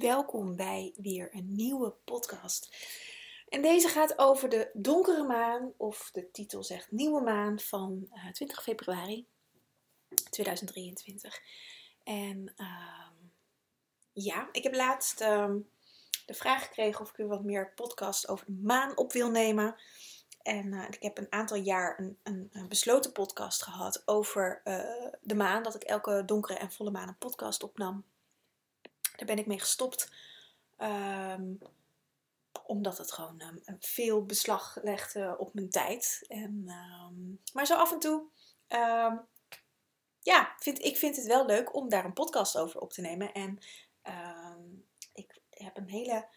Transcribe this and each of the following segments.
welkom bij weer een nieuwe podcast. En deze gaat over de donkere maan, of de titel zegt nieuwe maan van uh, 20 februari 2023. En uh, ja, ik heb laatst uh, de vraag gekregen of ik weer wat meer podcast over de maan op wil nemen. En uh, ik heb een aantal jaar een, een, een besloten podcast gehad over uh, de maan. Dat ik elke donkere en volle maan een podcast opnam. Daar ben ik mee gestopt. Um, omdat het gewoon um, veel beslag legde op mijn tijd. En, um, maar zo af en toe. ja, vind, ik vind het wel leuk om daar een podcast over op te nemen. En ik heb een hele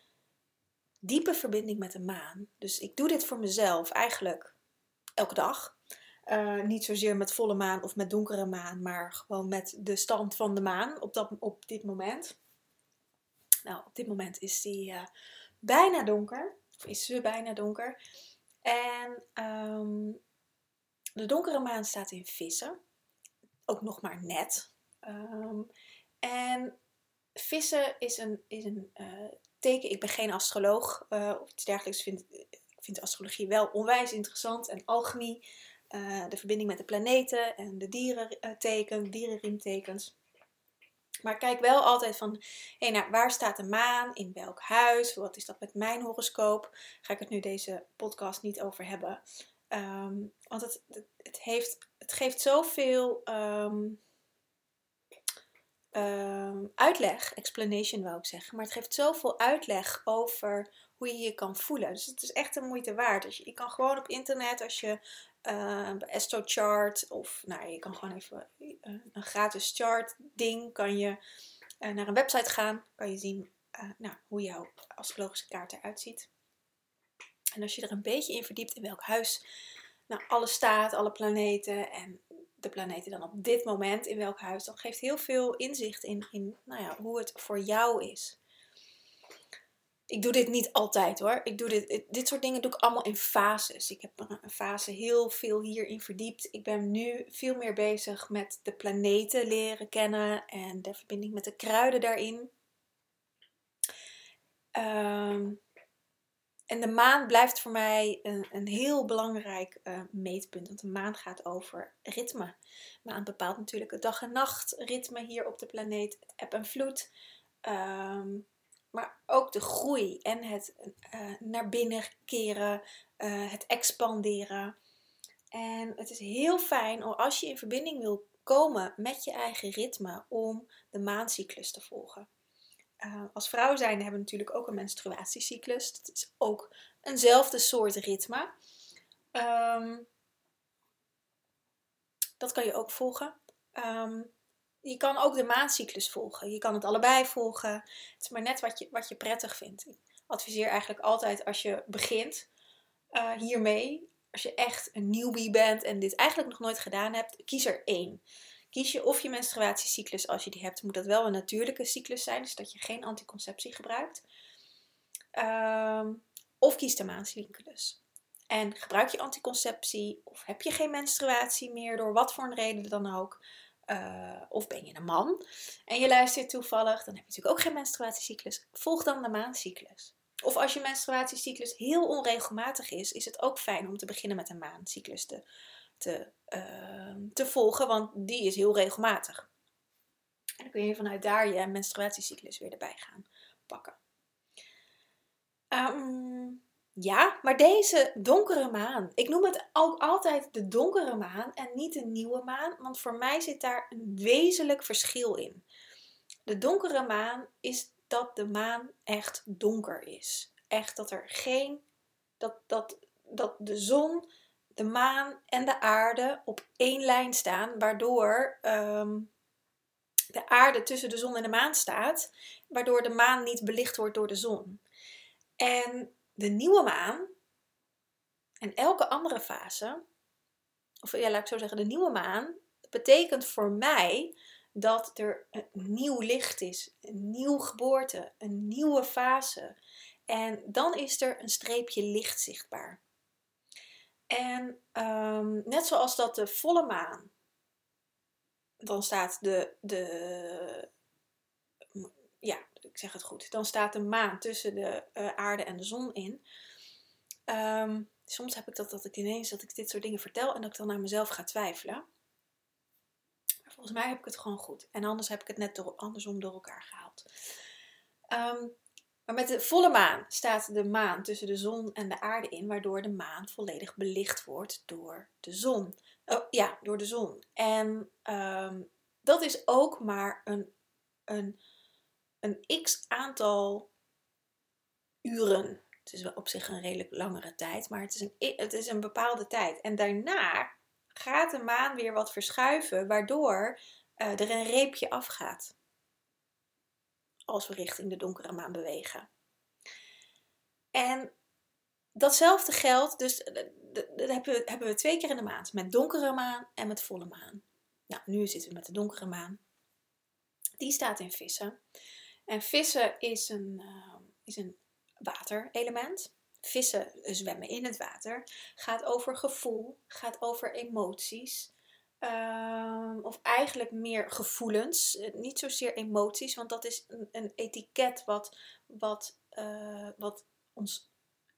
diepe verbinding met de maan. Dus ik doe dit voor mezelf eigenlijk elke dag. Uh, niet zozeer met volle maan of met donkere maan, maar gewoon met de stand van de maan op, dat, op dit moment. Nou, op dit moment is die uh, bijna donker, of is ze bijna donker. En um, de donkere maan staat in vissen, ook nog maar net. Um, en vissen is een, is een uh, teken. Ik ben geen astroloog uh, of iets dergelijks. Vind, ik vind astrologie wel onwijs interessant. En alchemie, de verbinding met de planeten en de dierentekens, dierenriemtekens. Maar kijk wel altijd van, hey, nou, waar staat de maan? In welk huis? Wat is dat met mijn horoscoop? Ga ik het nu deze podcast niet over hebben. Um, want het, het, heeft, het geeft zoveel um, uitleg, explanation wou ik zeggen. Maar het geeft zoveel uitleg over hoe je je kan voelen. Dus het is echt een moeite waard. Dus je, kan gewoon op internet, als je uh, AstroChart of nou, je kan gewoon even uh, een gratis chart ding, kan je uh, naar een website gaan, kan je zien nou, hoe jouw astrologische kaart eruit ziet. En als je er een beetje in verdiept in welk huis nou, alles staat, alle planeten en de planeten dan op dit moment in welk huis, dan geeft heel veel inzicht in, in nou ja, hoe het voor jou is. Ik doe dit niet altijd hoor. Ik doe dit, dit soort dingen doe ik allemaal in fases. Ik heb een fase heel veel hierin verdiept. Ik ben nu veel meer bezig met de planeten leren kennen en de verbinding met de kruiden daarin. Um, en de maan blijft voor mij een, een heel belangrijk uh, meetpunt. Want de maan gaat over ritme. De maan bepaalt natuurlijk het dag- en nachtritme hier op de planeet. Eb en vloed. Um, maar ook de groei en het uh, naar binnen keren. Uh, het expanderen. En het is heel fijn als je in verbinding wil komen met je eigen ritme om de maancyclus te volgen. Uh, als vrouw zijn hebben we natuurlijk ook een menstruatiecyclus. Dat is ook eenzelfde soort ritme. Um, dat kan je ook volgen. Um, je kan ook de maancyclus volgen. Je kan het allebei volgen. Het is maar net wat je, wat je prettig vindt. Ik adviseer eigenlijk altijd als je begint uh, hiermee. Als je echt een newbie bent en dit eigenlijk nog nooit gedaan hebt, kies er één. Kies je of je menstruatiecyclus, als je die hebt, moet dat wel een natuurlijke cyclus zijn, dus dat je geen anticonceptie gebruikt. Um, of kies de maancyclus. En gebruik je anticonceptie of heb je geen menstruatie meer door wat voor een reden dan ook. Uh, of ben je een man en je luistert toevallig, dan heb je natuurlijk ook geen menstruatiecyclus. Volg dan de maancyclus. Of als je menstruatiecyclus heel onregelmatig is, is het ook fijn om te beginnen met een maancyclus te te, uh, te volgen, want die is heel regelmatig. En dan kun je vanuit daar je menstruatiecyclus weer erbij gaan pakken. Um, ja, maar deze donkere maan, ik noem het ook altijd de donkere maan en niet de nieuwe maan, want voor mij zit daar een wezenlijk verschil in. De donkere maan is dat de maan echt donker is. Echt dat er geen, dat, dat, dat de zon de maan en de aarde op één lijn staan, waardoor um, de aarde tussen de zon en de maan staat, waardoor de maan niet belicht wordt door de zon. En de nieuwe maan en elke andere fase, of ja, laat ik zo zeggen, de nieuwe maan betekent voor mij dat er een nieuw licht is, een nieuwe geboorte, een nieuwe fase. En dan is er een streepje licht zichtbaar. En um, net zoals dat de volle maan, dan staat de, de, ja, ik zeg het goed, dan staat de maan tussen de uh, aarde en de zon in. Ehm, soms heb ik dat, dat ik ineens dat ik dit soort dingen vertel en dat ik dan naar mezelf ga twijfelen. Maar volgens mij heb ik het gewoon goed. En anders heb ik het net door, andersom door elkaar gehaald. Ehm, maar met de volle maan staat de maan tussen de zon en de aarde in, waardoor de maan volledig belicht wordt door de zon. Oh, ja, door de zon. En ehm, dat is ook maar een, een, een x aantal uren. Het is wel op zich een redelijk langere tijd, maar het is een, het is een bepaalde tijd. En daarna gaat de maan weer wat verschuiven, waardoor uh, er een reepje afgaat. Als we richting de donkere maan bewegen. En datzelfde geldt, dus eh, dat hebben we, hebben we twee keer in de maand. Met donkere maan en met volle maan. Nou, nu zitten we met de donkere maan. Die staat in vissen. En vissen is een, uh, is een waterelement. Vissen zwemmen in het water. Gaat over gevoel, gaat over emoties. Uh, of eigenlijk meer gevoelens, eh, niet zozeer emoties, want dat is een, een etiket wat, wat, uh, wat ons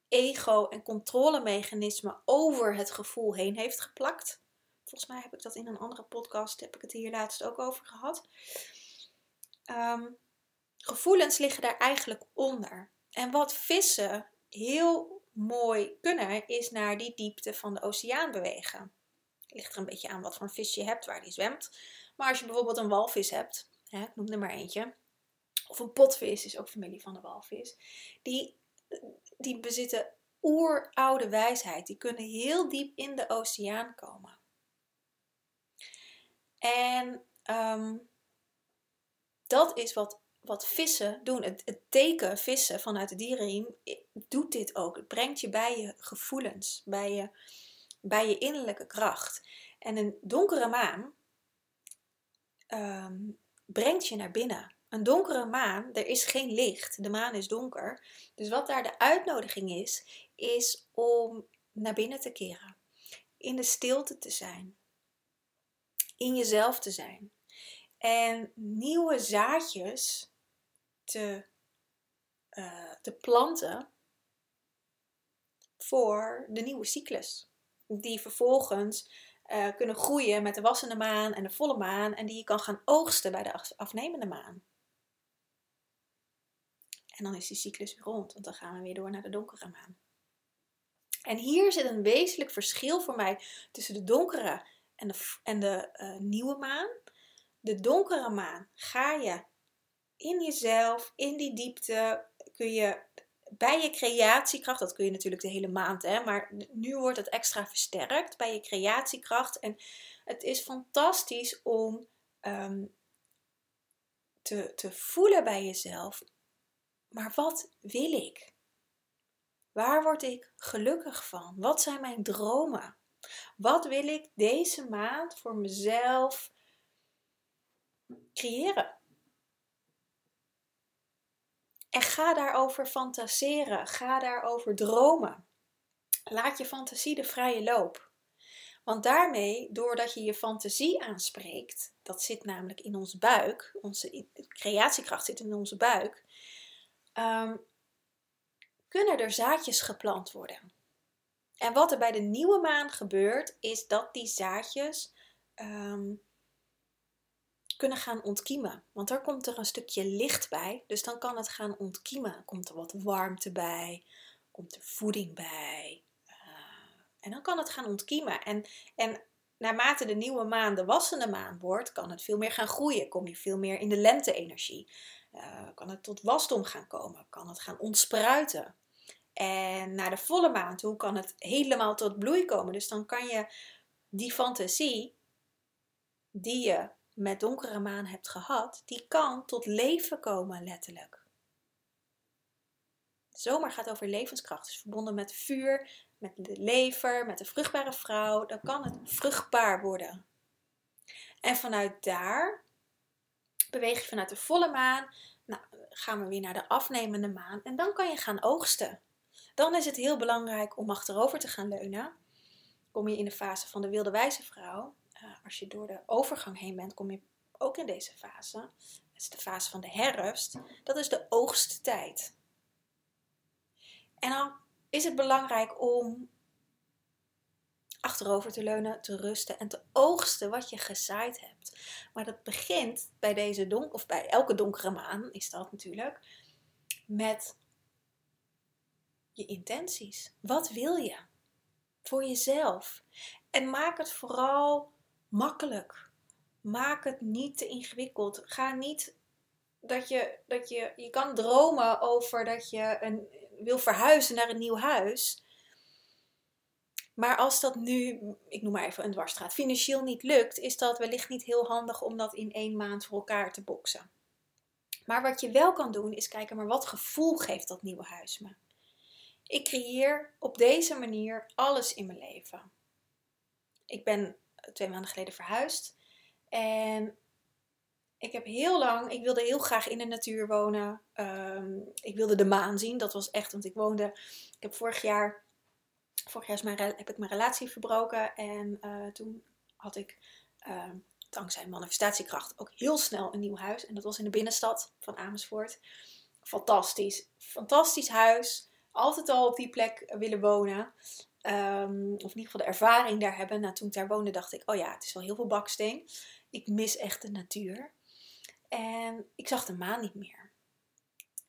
ego en controlemechanisme over het gevoel heen heeft geplakt. Volgens mij heb ik dat in een andere podcast, heb ik het hier laatst ook over gehad. Um, gevoelens liggen daar eigenlijk onder. En wat vissen heel mooi kunnen, is naar die diepte van de oceaan bewegen. Het ligt er een beetje aan wat voor een vis je hebt, waar die zwemt. Maar als je bijvoorbeeld een walvis hebt, hè, ik noem er maar eentje, of een potvis is ook familie van de walvis, die, die bezitten oeroude wijsheid. Die kunnen heel diep in de oceaan komen. En um, dat is wat wat vissen doen. Het, teken vissen vanuit de dierenriem doet dit ook. Het brengt je bij je gevoelens, bij je, bij je innerlijke kracht. En een donkere maan um, brengt je naar binnen. Een donkere maan, er is geen licht, de maan is donker. Dus wat daar de uitnodiging is, is om naar binnen te keren. In de stilte te zijn. In jezelf te zijn. En nieuwe zaadjes te, uh, te planten voor de nieuwe cyclus. Die vervolgens uh, kunnen groeien met de wassende maan en de volle maan en die je kan gaan oogsten bij de afnemende maan. En dan is die cyclus weer rond, want dan gaan we weer door naar de donkere maan. En hier zit een wezenlijk verschil voor mij tussen de donkere en de, en de uh, nieuwe maan. De donkere maan ga je in jezelf, in die diepte, kun je bij je creatiekracht, dat kun je natuurlijk de hele maand, hè, maar nu wordt het extra versterkt bij je creatiekracht. En het is fantastisch om ehm, te, te voelen bij jezelf, maar wat wil ik? Waar word ik gelukkig van? Wat zijn mijn dromen? Wat wil ik deze maand voor mezelf creëren? En ga daarover fantaseren. Ga daarover dromen. Laat je fantasie de vrije loop. Want daarmee, doordat je je fantasie aanspreekt, dat zit namelijk in ons buik, onze creatiekracht zit in onze buik, um, kunnen er zaadjes geplant worden. En wat er bij de nieuwe maan gebeurt, is dat die zaadjes um, kunnen gaan ontkiemen. Want er komt er een stukje licht bij. Dus dan kan het gaan ontkiemen. Komt er wat warmte bij. Komt er voeding bij. Uh, en dan kan het gaan ontkiemen. En, en naarmate de nieuwe maan de wassende maan wordt, kan het veel meer gaan groeien. Kom je veel meer in de lente-energie. Uh, kan het tot wasdom gaan komen. Kan het gaan ontspruiten. En naar de volle maan toe kan het helemaal tot bloei komen. Dus dan kan je die fantasie die je met donkere maan hebt gehad, die kan tot leven komen, letterlijk. Zomer gaat over levenskracht, dus verbonden met vuur, met de lever, met de vruchtbare vrouw, dan kan het vruchtbaar worden. En vanuit daar beweeg je vanuit de volle maan, nou, gaan we weer naar de afnemende maan en dan kan je gaan oogsten. Dan is het heel belangrijk om achterover te gaan leunen. Kom je in de fase van de wilde wijze vrouw, als je door de overgang heen bent, kom je ook in deze fase. is de fase van de herfst, dat is de oogsttijd. En dan is het belangrijk om achterover te leunen, te rusten en te oogsten wat je gezaaid hebt. Maar dat begint bij deze donker, of bij elke donkere maan is dat natuurlijk, met je intenties. Wat wil je? Voor jezelf. En maak het vooral makkelijk. Maak het niet te ingewikkeld. Ga niet dat je, dat je, je kan dromen over dat je een, wil verhuizen naar een nieuw huis. Maar als dat nu, ik noem maar even een dwarsstraat, financieel niet lukt, is dat wellicht niet heel handig om dat in één maand voor elkaar te boksen. Maar wat je wel kan doen, is kijken, maar wat gevoel geeft dat nieuwe huis me? Ik creëer op deze manier alles in mijn leven. Ik ben twee maanden geleden verhuisd. En ik heb heel lang, ik wilde heel graag in de natuur wonen. Ehm, ik wilde de maan zien. Dat was echt, want ik woonde, ik heb vorig jaar, vorig jaar is mijn, heb ik mijn relatie verbroken. En uh, toen had ik, uh, dankzij manifestatiekracht, ook heel snel een nieuw huis. En dat was in de binnenstad van Amersfoort. Fantastisch, fantastisch huis. Altijd al op die plek willen wonen. Um, of in ieder geval de ervaring daar hebben. Nou, toen ik daar woonde, dacht ik: oh ja, het is wel heel veel baksteen. Ik mis echt de natuur. En ik zag de maan niet meer.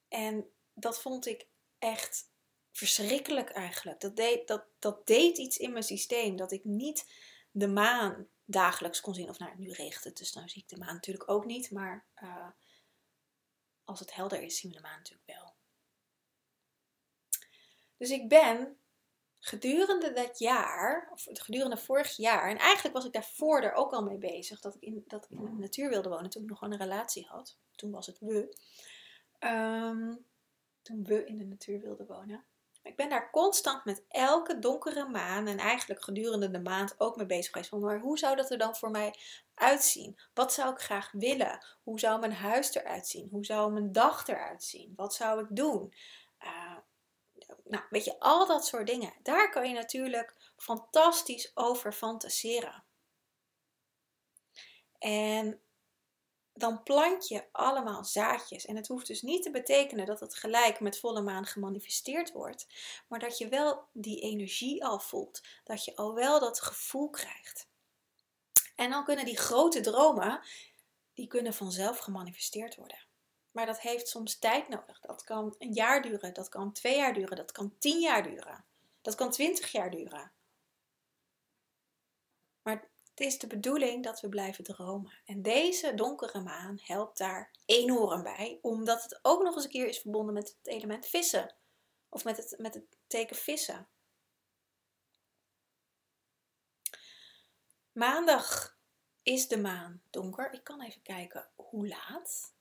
En dat vond ik echt verschrikkelijk eigenlijk. Dat deed, dat, dat deed iets in mijn systeem. Dat ik niet de maan dagelijks kon zien. Of nou, nu regent het, dus nou zie ik de maan natuurlijk ook niet. Maar uh, als het helder is, zien we de maan natuurlijk wel. Dus ik ben gedurende dat jaar, of gedurende vorig jaar, en eigenlijk was ik daarvoor er ook al mee bezig, dat ik in, dat ik in de natuur wilde wonen toen ik nog een relatie had. Toen was het we. Um, toen we in de natuur wilden wonen. Ik ben daar constant met elke donkere maan en eigenlijk gedurende de maand ook mee bezig geweest. Maar hoe zou dat er dan voor mij uitzien? Wat zou ik graag willen? Hoe zou mijn huis eruit zien? Hoe zou mijn dag eruit zien? Wat zou ik doen? Uh, nou, weet je, al dat soort dingen. Daar kan je natuurlijk fantastisch over fantaseren. En dan plant je allemaal zaadjes. En het hoeft dus niet te betekenen dat het gelijk met volle maan gemanifesteerd wordt, maar dat je wel die energie al voelt, dat je al wel dat gevoel krijgt. En dan kunnen die grote dromen, die kunnen vanzelf gemanifesteerd worden. Maar dat heeft soms tijd nodig. Dat kan een jaar duren, dat kan twee jaar duren, dat kan tien jaar duren, dat kan twintig jaar duren. Maar het is de bedoeling dat we blijven dromen. En deze donkere maan helpt daar enorm bij, omdat het ook nog eens een keer is verbonden met het element vissen. Of met het, met het teken vissen. Maandag is de maan donker. Ik kan even kijken hoe laat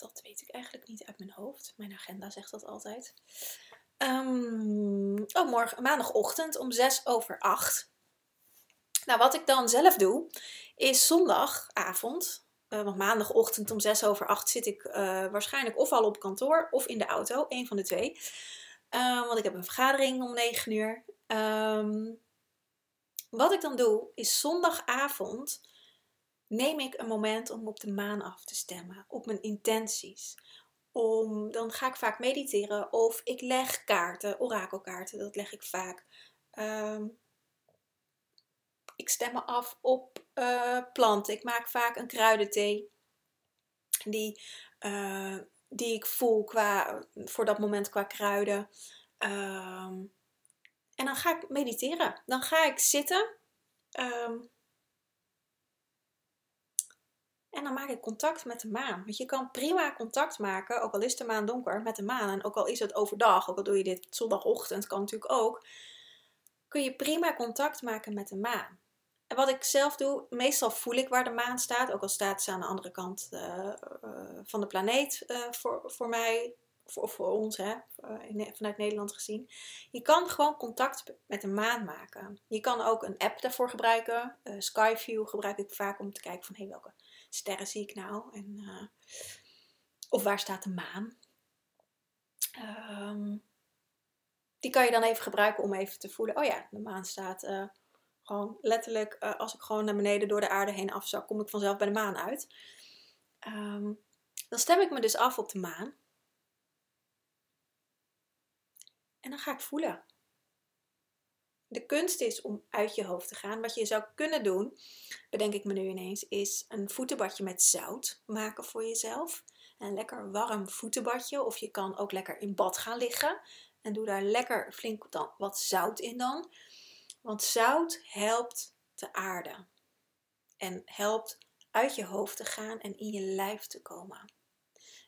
dat weet ik eigenlijk niet uit mijn hoofd. Mijn agenda zegt dat altijd. Um, oh, morgen, maandagochtend om 6 over 8. Nou, wat ik dan zelf doe, is zondagavond. Uh, want maandagochtend om 6 over 8 zit ik uh, waarschijnlijk of al op kantoor of in de auto. Een van de twee. Uh, want ik heb een vergadering om 9 uur. Um, wat ik dan doe, is zondagavond neem ik een moment om op de maan af te stemmen, op mijn intenties. Om, dan ga ik vaak mediteren of ik leg kaarten, orakelkaarten, dat leg ik vaak. Um, ik stem me af op uh, planten. Ik maak vaak een kruidenthee die, uh, die ik voel qua, voor dat moment qua kruiden. Um, en dan ga ik mediteren. Dan ga ik zitten. Um, en dan maak ik contact met de maan. Want je kan prima contact maken, ook al is de maan donker, met de maan. En ook al is het overdag, ook al doe je dit zondagochtend, kan natuurlijk ook. Kun je prima contact maken met de maan. En wat ik zelf doe, meestal voel ik waar de maan staat. Ook al staat ze aan de andere kant uh, van de planeet uh, voor, voor mij, voor, voor ons, hè, vanuit Nederland gezien. Je kan gewoon contact met de maan maken. Je kan ook een app daarvoor gebruiken. Skyview gebruik ik vaak om te kijken van hey, welke sterren zie ik nou? En, uh, of waar staat de maan? Um, die kan je dan even gebruiken om even te voelen. Oh ja, de maan staat uh, gewoon letterlijk. Uh, als ik gewoon naar beneden door de aarde heen afzak, kom ik vanzelf bij de maan uit. Um, Dan stem ik me dus af op de maan. En dan ga ik voelen. De kunst is om uit je hoofd te gaan. Wat je zou kunnen doen, bedenk ik me nu ineens, is een voetenbadje met zout maken voor jezelf. Een lekker warm voetenbadje. Of je kan ook lekker in bad gaan liggen. En doe daar lekker flink wat zout in dan. Want zout helpt te aarden. En helpt uit je hoofd te gaan en in je lijf te komen.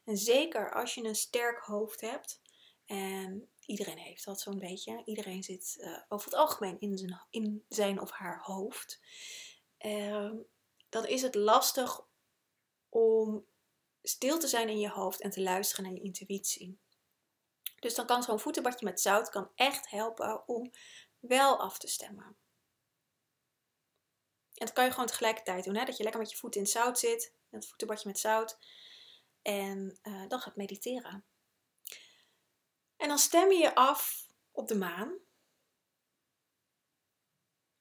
En zeker als je een sterk hoofd hebt. En iedereen heeft dat zo'n beetje. Iedereen zit uh, over het algemeen in zijn, in zijn of haar hoofd. Uh, dan is het lastig om stil te zijn in je hoofd en te luisteren naar je intuïtie. Dus dan kan zo'n voetenbadje met zout kan echt helpen om wel af te stemmen. En dat kan je gewoon tegelijkertijd doen. Hè? Dat je lekker met je voeten in het zout zit. Het voetenbadje met zout. En uh, dan gaat mediteren. En dan stem je je af op de maan.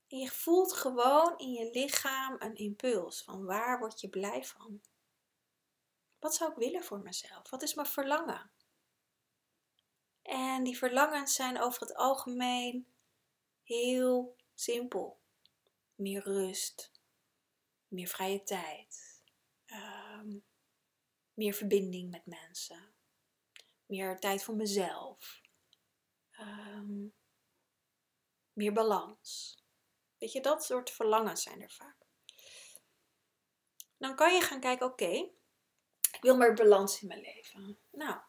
En je voelt gewoon in je lichaam een impuls van waar word je blij van? Wat zou ik willen voor mezelf? Wat is mijn verlangen? En die verlangens zijn over het algemeen heel simpel. Meer rust, meer vrije tijd, um, meer verbinding met mensen, meer tijd voor mezelf, um, meer balans. Weet je, dat soort verlangens zijn er vaak. Dan kan je gaan kijken, oké, ik wil meer balans in mijn leven. Nou,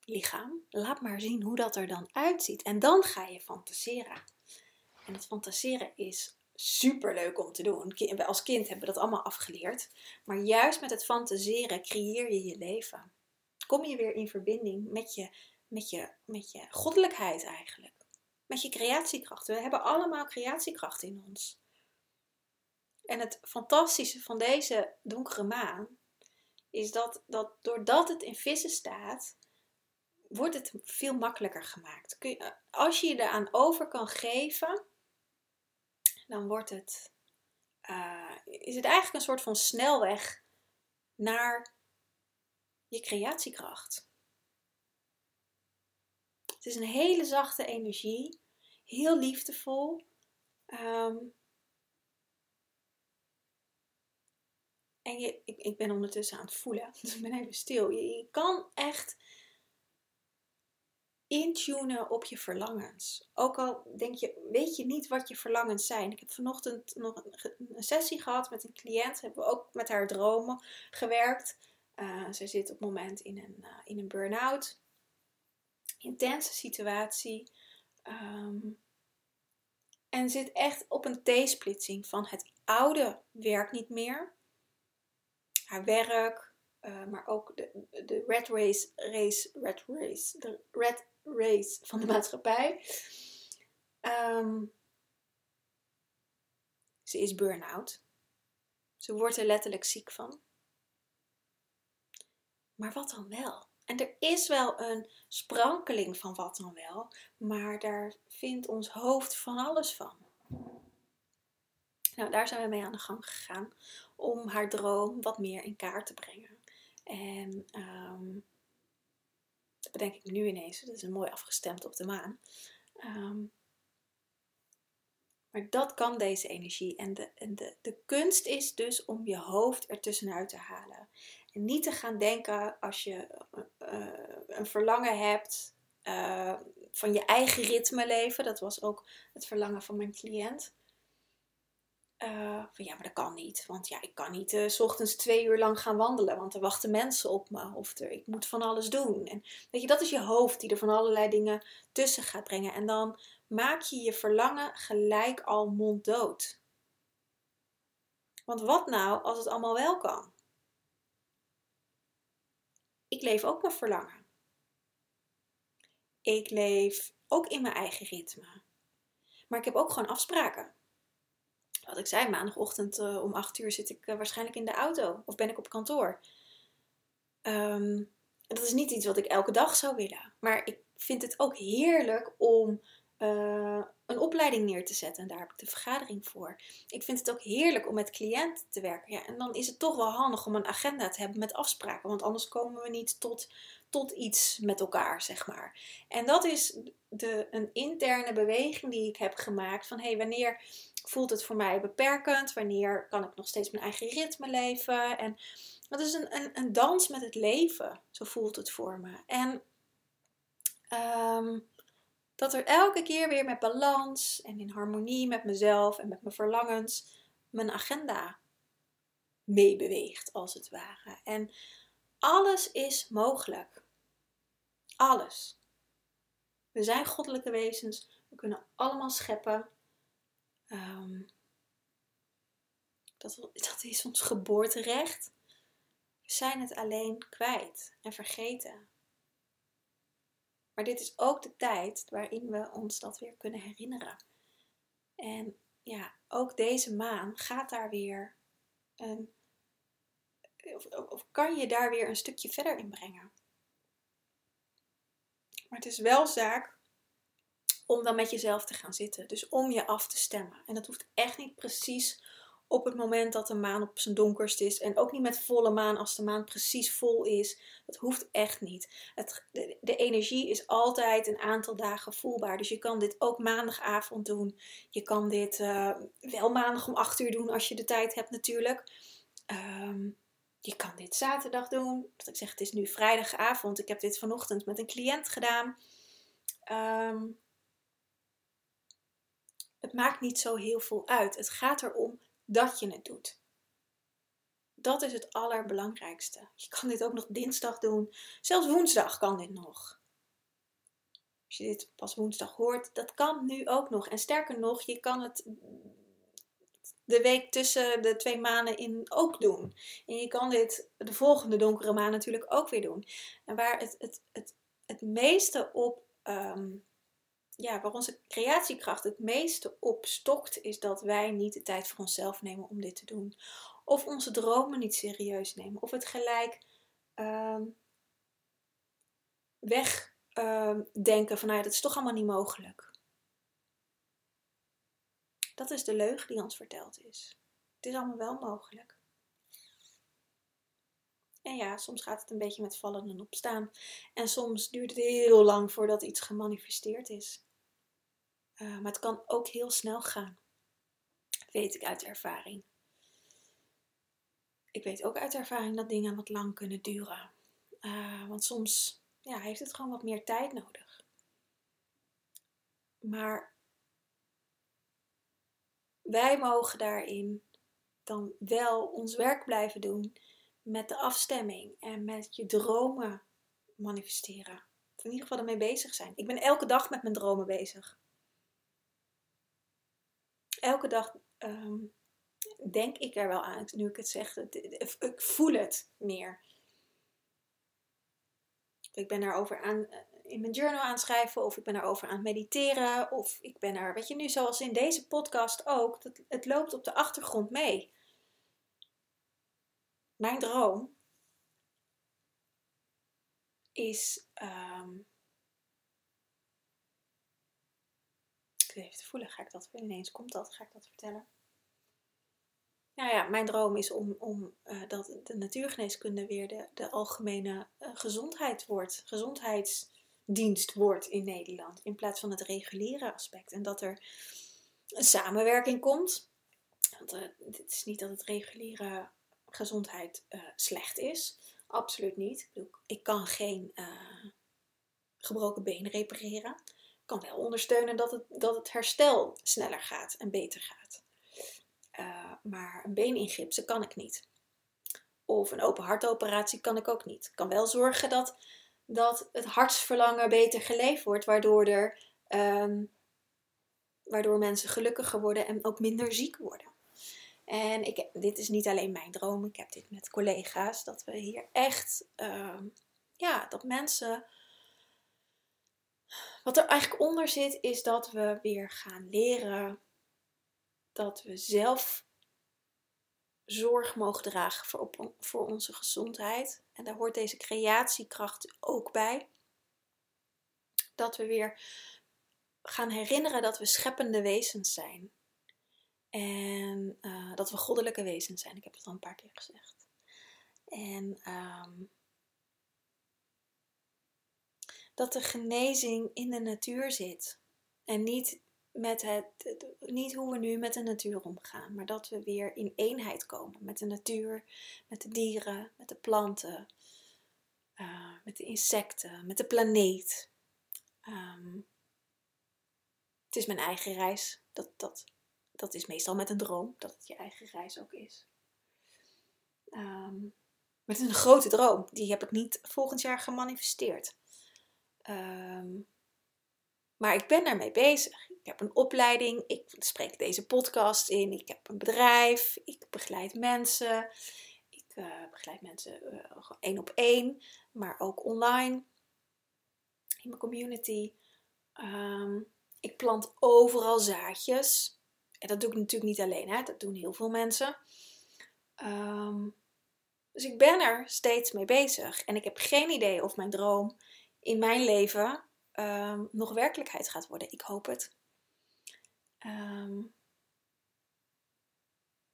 lichaam, laat maar zien hoe dat er dan uitziet. En dan ga je fantaseren. En het fantaseren is super leuk om te doen. Als kind hebben we dat allemaal afgeleerd. Maar juist met het fantaseren creëer je je leven. Kom je weer in verbinding met je, met je, met je goddelijkheid eigenlijk. Met je creatiekracht. We hebben allemaal creatiekracht in ons. En het fantastische van deze donkere maan is dat, dat doordat het in vissen staat, wordt het veel makkelijker gemaakt. Kun je, als je je eraan over kan geven, dan wordt het, uh, is het eigenlijk een soort van snelweg naar je creatiekracht. Het is een hele zachte energie, heel liefdevol. Um, en je, ik, ik ben ondertussen aan het voelen, dus ik ben even stil. Je, je kan echt intunen op je verlangens. Ook al denk je, weet je niet wat je verlangens zijn. Ik heb vanochtend nog een, sessie gehad met een cliënt. Hebben we ook met haar dromen gewerkt. Uh, zij zit op het moment in een, uh, in een burn-out. Intense situatie. Um, en zit echt op een T-splitsing van het oude werkt niet meer. Haar werk, uh, maar ook de, de red race, race, red race, de red race van de maatschappij. Um, ze is burn-out. Ze wordt er letterlijk ziek van. Maar wat dan wel? En er is wel een sprankeling van wat dan wel, maar daar vindt ons hoofd van alles van. Nou, daar zijn we mee aan de gang gegaan om haar droom wat meer in kaart te brengen. En um, dat bedenk ik nu ineens, dat is een mooi afgestemd op de maan. Um, maar dat kan deze energie. En, de, de, de kunst is dus om je hoofd ertussenuit te halen. Niet te gaan denken als je uh, een verlangen hebt uh, van je eigen ritme leven. Dat was ook het verlangen van mijn cliënt. Van ja, maar dat kan niet. Want ja, ik kan niet s ochtends twee uur lang gaan wandelen. Want er wachten mensen op me. Of er, ik moet van alles doen. En weet je, dat is je hoofd die er van allerlei dingen tussen gaat brengen. En dan maak je je verlangen gelijk al monddood. Want wat nou als het allemaal wel kan? Ik leef ook mijn verlangen. Ik leef ook in mijn eigen ritme. Maar ik heb ook gewoon afspraken. Wat ik zei, maandagochtend uh, om 8 uur zit ik uh, waarschijnlijk in de auto of ben ik op kantoor. Um, dat is niet iets wat ik elke dag zou willen. Maar ik vind het ook heerlijk om eh, een opleiding neer te zetten. En daar heb ik de vergadering voor. Ik vind het ook heerlijk om met cliënten te werken. Ja, en dan is het toch wel handig om een agenda te hebben met afspraken. Want anders komen we niet tot, tot iets met elkaar, zeg maar. En dat is de, een interne beweging die ik heb gemaakt. Van hé, hey, wanneer voelt het voor mij beperkend? Wanneer kan ik nog steeds mijn eigen ritme leven? En dat is een, een, een dans met het leven. Zo voelt het voor me. En... Um, dat er elke keer weer met balans en in harmonie met mezelf en met mijn verlangens mijn agenda meebeweegt, als het ware. En alles is mogelijk. Alles. We zijn goddelijke wezens. We kunnen allemaal scheppen. Ehm, dat, dat is ons geboorterecht. We zijn het alleen kwijt en vergeten. Maar dit is ook de tijd waarin we ons dat weer kunnen herinneren. En ja, ook deze maan gaat daar weer een. Of, of kan je daar weer een stukje verder in brengen. Maar het is wel zaak om dan met jezelf te gaan zitten. Dus om je af te stemmen. En dat hoeft echt niet precies op het moment dat de maan op zijn donkerst is. En ook niet met volle maan als de maan precies vol is. Dat hoeft echt niet. Het, de, energie is altijd een aantal dagen voelbaar. Dus je kan dit ook maandagavond doen. Je kan dit uh, wel maandag om 8 uur doen als je de tijd hebt natuurlijk. Um, je kan dit zaterdag doen. Dat ik zeg, het is nu vrijdagavond. Ik heb dit vanochtend met een cliënt gedaan. Um, het maakt niet zo heel veel uit. Het gaat erom dat je het doet. Dat is het allerbelangrijkste. Je kan dit ook nog dinsdag doen. Zelfs woensdag kan dit nog. Als je dit pas woensdag hoort, dat kan nu ook nog. En sterker nog, je kan het de week tussen de twee maanden in ook doen. En je kan dit de volgende donkere maan natuurlijk ook weer doen. En waar het, het, het, het meeste op um, ja, waar onze creatiekracht het meeste op stokt, is dat wij niet de tijd voor onszelf nemen om dit te doen. Of onze dromen niet serieus nemen. Of het gelijk um, wegdenken um, van nou ja, dat is toch allemaal niet mogelijk. Dat is de leugen die ons verteld is. Het is allemaal wel mogelijk. En ja, soms gaat het een beetje met vallen en opstaan. En soms duurt het heel lang voordat iets gemanifesteerd is. Uh, maar het kan ook heel snel gaan. weet ik uit ervaring. Ik weet ook uit ervaring dat dingen wat lang kunnen duren. Uh, want soms ja, heeft het gewoon wat meer tijd nodig. Maar wij mogen daarin dan wel ons werk blijven doen met de afstemming en met je dromen manifesteren. Of in ieder geval ermee bezig zijn. Ik ben elke dag met mijn dromen bezig. Elke dag ehm, denk ik er wel aan, nu ik het zeg. Ik voel het meer. Ik ben erover aan eh, in mijn journal aan schrijven, of ik ben erover aan het mediteren, of ik ben er, weet je, nu zoals in deze podcast ook, dat, het loopt op de achtergrond mee mijn droom is. Um, even te voelen, ga ik dat ineens komt dat, ga ik dat vertellen? Nou ja, mijn droom is om, om uh, dat de natuurgeneeskunde weer de, de algemene uh, gezondheid wordt, gezondheidsdienst wordt in Nederland, in plaats van het reguliere aspect. En dat er een samenwerking komt. Want het is niet dat het reguliere gezondheid slecht is. Absoluut niet. Ik, ik kan geen gebroken been repareren. Kan wel ondersteunen dat het, dat het herstel sneller gaat en beter gaat. Uh, maar een been ingipsen kan ik niet. Of een open hartoperatie kan ik ook niet. Ik kan wel zorgen dat, dat het hartsverlangen beter geleefd wordt, waardoor, er, um, waardoor mensen gelukkiger worden en ook minder ziek worden. En ik, dit is niet alleen mijn droom, ik heb dit met collega's, dat we hier echt, uh, ja, dat mensen. Wat er eigenlijk onder zit, is dat we weer gaan leren dat we zelf zorg mogen dragen voor, voor onze gezondheid. En daar hoort deze creatiekracht ook bij. Dat we weer gaan herinneren dat we scheppende wezens zijn. En uh, dat we goddelijke wezens zijn. Ik heb het al een paar keer gezegd. En um, dat de genezing in de natuur zit. En niet, met het, niet hoe we nu met de natuur omgaan, maar dat we weer in eenheid komen met de natuur, met de dieren, met de planten, uh, met de insecten, met de planeet. Um, het is mijn eigen reis. Dat, dat, dat is meestal met een droom, dat het je eigen reis ook is. Um, maar het is een grote droom. Die heb ik niet volgend jaar gemanifesteerd. Um, maar ik ben daarmee bezig. Ik heb een opleiding, ik spreek deze podcast in, ik heb een bedrijf, ik begeleid mensen. Ik uh, begeleid mensen uh, één op één, maar ook online in mijn community. Um, ik plant overal zaadjes. En dat doe ik natuurlijk niet alleen, hè? dat doen heel veel mensen. Um, dus ik ben er steeds mee bezig. En ik heb geen idee of mijn droom in mijn leven um, nog werkelijkheid gaat worden. Ik hoop het. Um,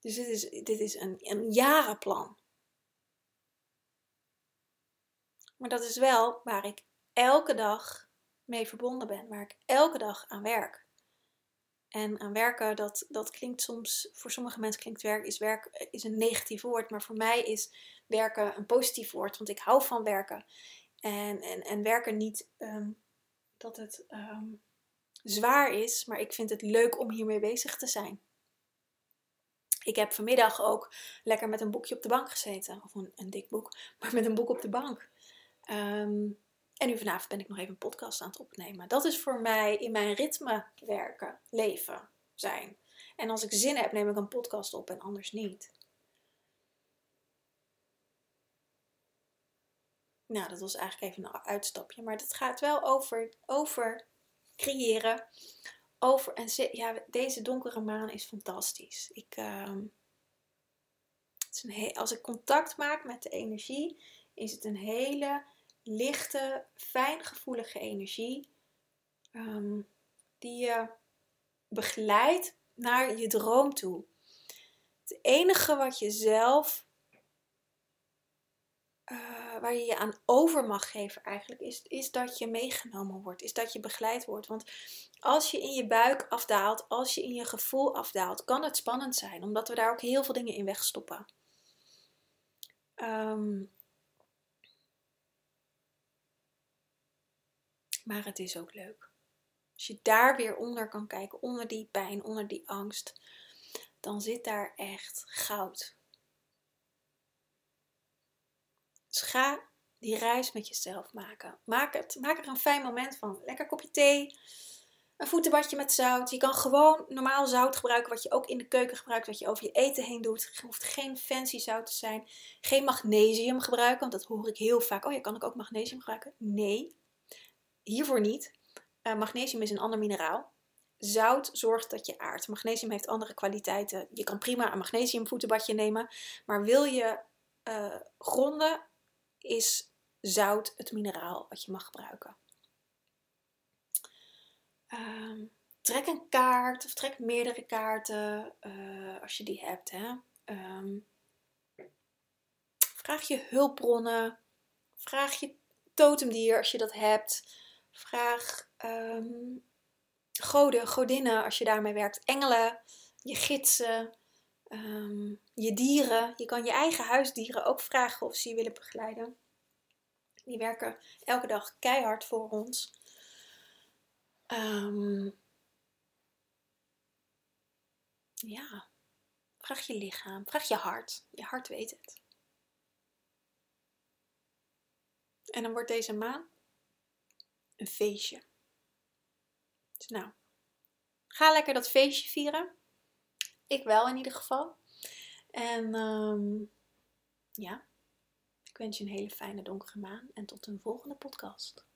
dus dit is, dit is een, een jarenplan. Maar dat is wel waar ik elke dag mee verbonden ben, waar ik elke dag aan werk. En aan werken, dat, dat klinkt soms, voor sommige mensen klinkt werk, is werk is een negatief woord, maar voor mij is werken een positief woord, want ik hou van werken. En, en, en werken niet um, dat het um, zwaar is, maar ik vind het leuk om hiermee bezig te zijn. Ik heb vanmiddag ook lekker met een boekje op de bank gezeten. Of een, dik boek, maar met een boek op de bank. Um, en nu vanavond ben ik nog even een podcast aan het opnemen. Dat is voor mij in mijn ritme werken, leven, zijn. En als ik zin heb, neem ik een podcast op en anders niet. Nou, dat was eigenlijk even een uitstapje. Maar het gaat wel over, over creëren. Over, en ja, deze donkere maan is fantastisch. Ik, uh, het is een als ik contact maak met de energie, is het een hele lichte, fijngevoelige energie. Um, die je begeleidt naar je droom toe. Het enige wat je zelf waar je je aan over mag geven eigenlijk, is, is dat je meegenomen wordt, is dat je begeleid wordt. Want als je in je buik afdaalt, als je in je gevoel afdaalt, kan het spannend zijn, omdat we daar ook heel veel dingen in wegstoppen. Um, maar het is ook leuk. Als je daar weer onder kan kijken, onder die pijn, onder die angst, dan zit daar echt goud. Dus ga die reis met jezelf maken. Maak, het, maak er een fijn moment van. Lekker kopje thee, een voetenbadje met zout. Je kan gewoon normaal zout gebruiken, wat je ook in de keuken gebruikt, wat je over je eten heen doet. Het hoeft geen fancy zout te zijn. Geen magnesium gebruiken, want dat hoor ik heel vaak. Oh ja, kan ik ook magnesium gebruiken? Nee, hiervoor niet. Uh, magnesium is een ander mineraal. Zout zorgt dat je aardt. Magnesium heeft andere kwaliteiten. Je kan prima een magnesium voetenbadje nemen. Maar wil je uh, gronden, is zout het mineraal wat je mag gebruiken. Um, trek een kaart of trek meerdere kaarten uh, als je die hebt. Hè. Um, vraag je hulpbronnen. Vraag je totemdier als je dat hebt. Vraag um, goden, godinnen als je daarmee werkt. Engelen, je gidsen, um, je dieren. Je kan je eigen huisdieren ook vragen of ze je willen begeleiden. Die werken elke dag keihard voor ons. Um, ja, vraag je lichaam, vraag je hart. Je hart weet het. En dan wordt deze maan een feestje. Dus nou, ga lekker dat feestje vieren. Ik wel in ieder geval. En um, ja, ik wens je een hele fijne donkere maan en tot een volgende podcast.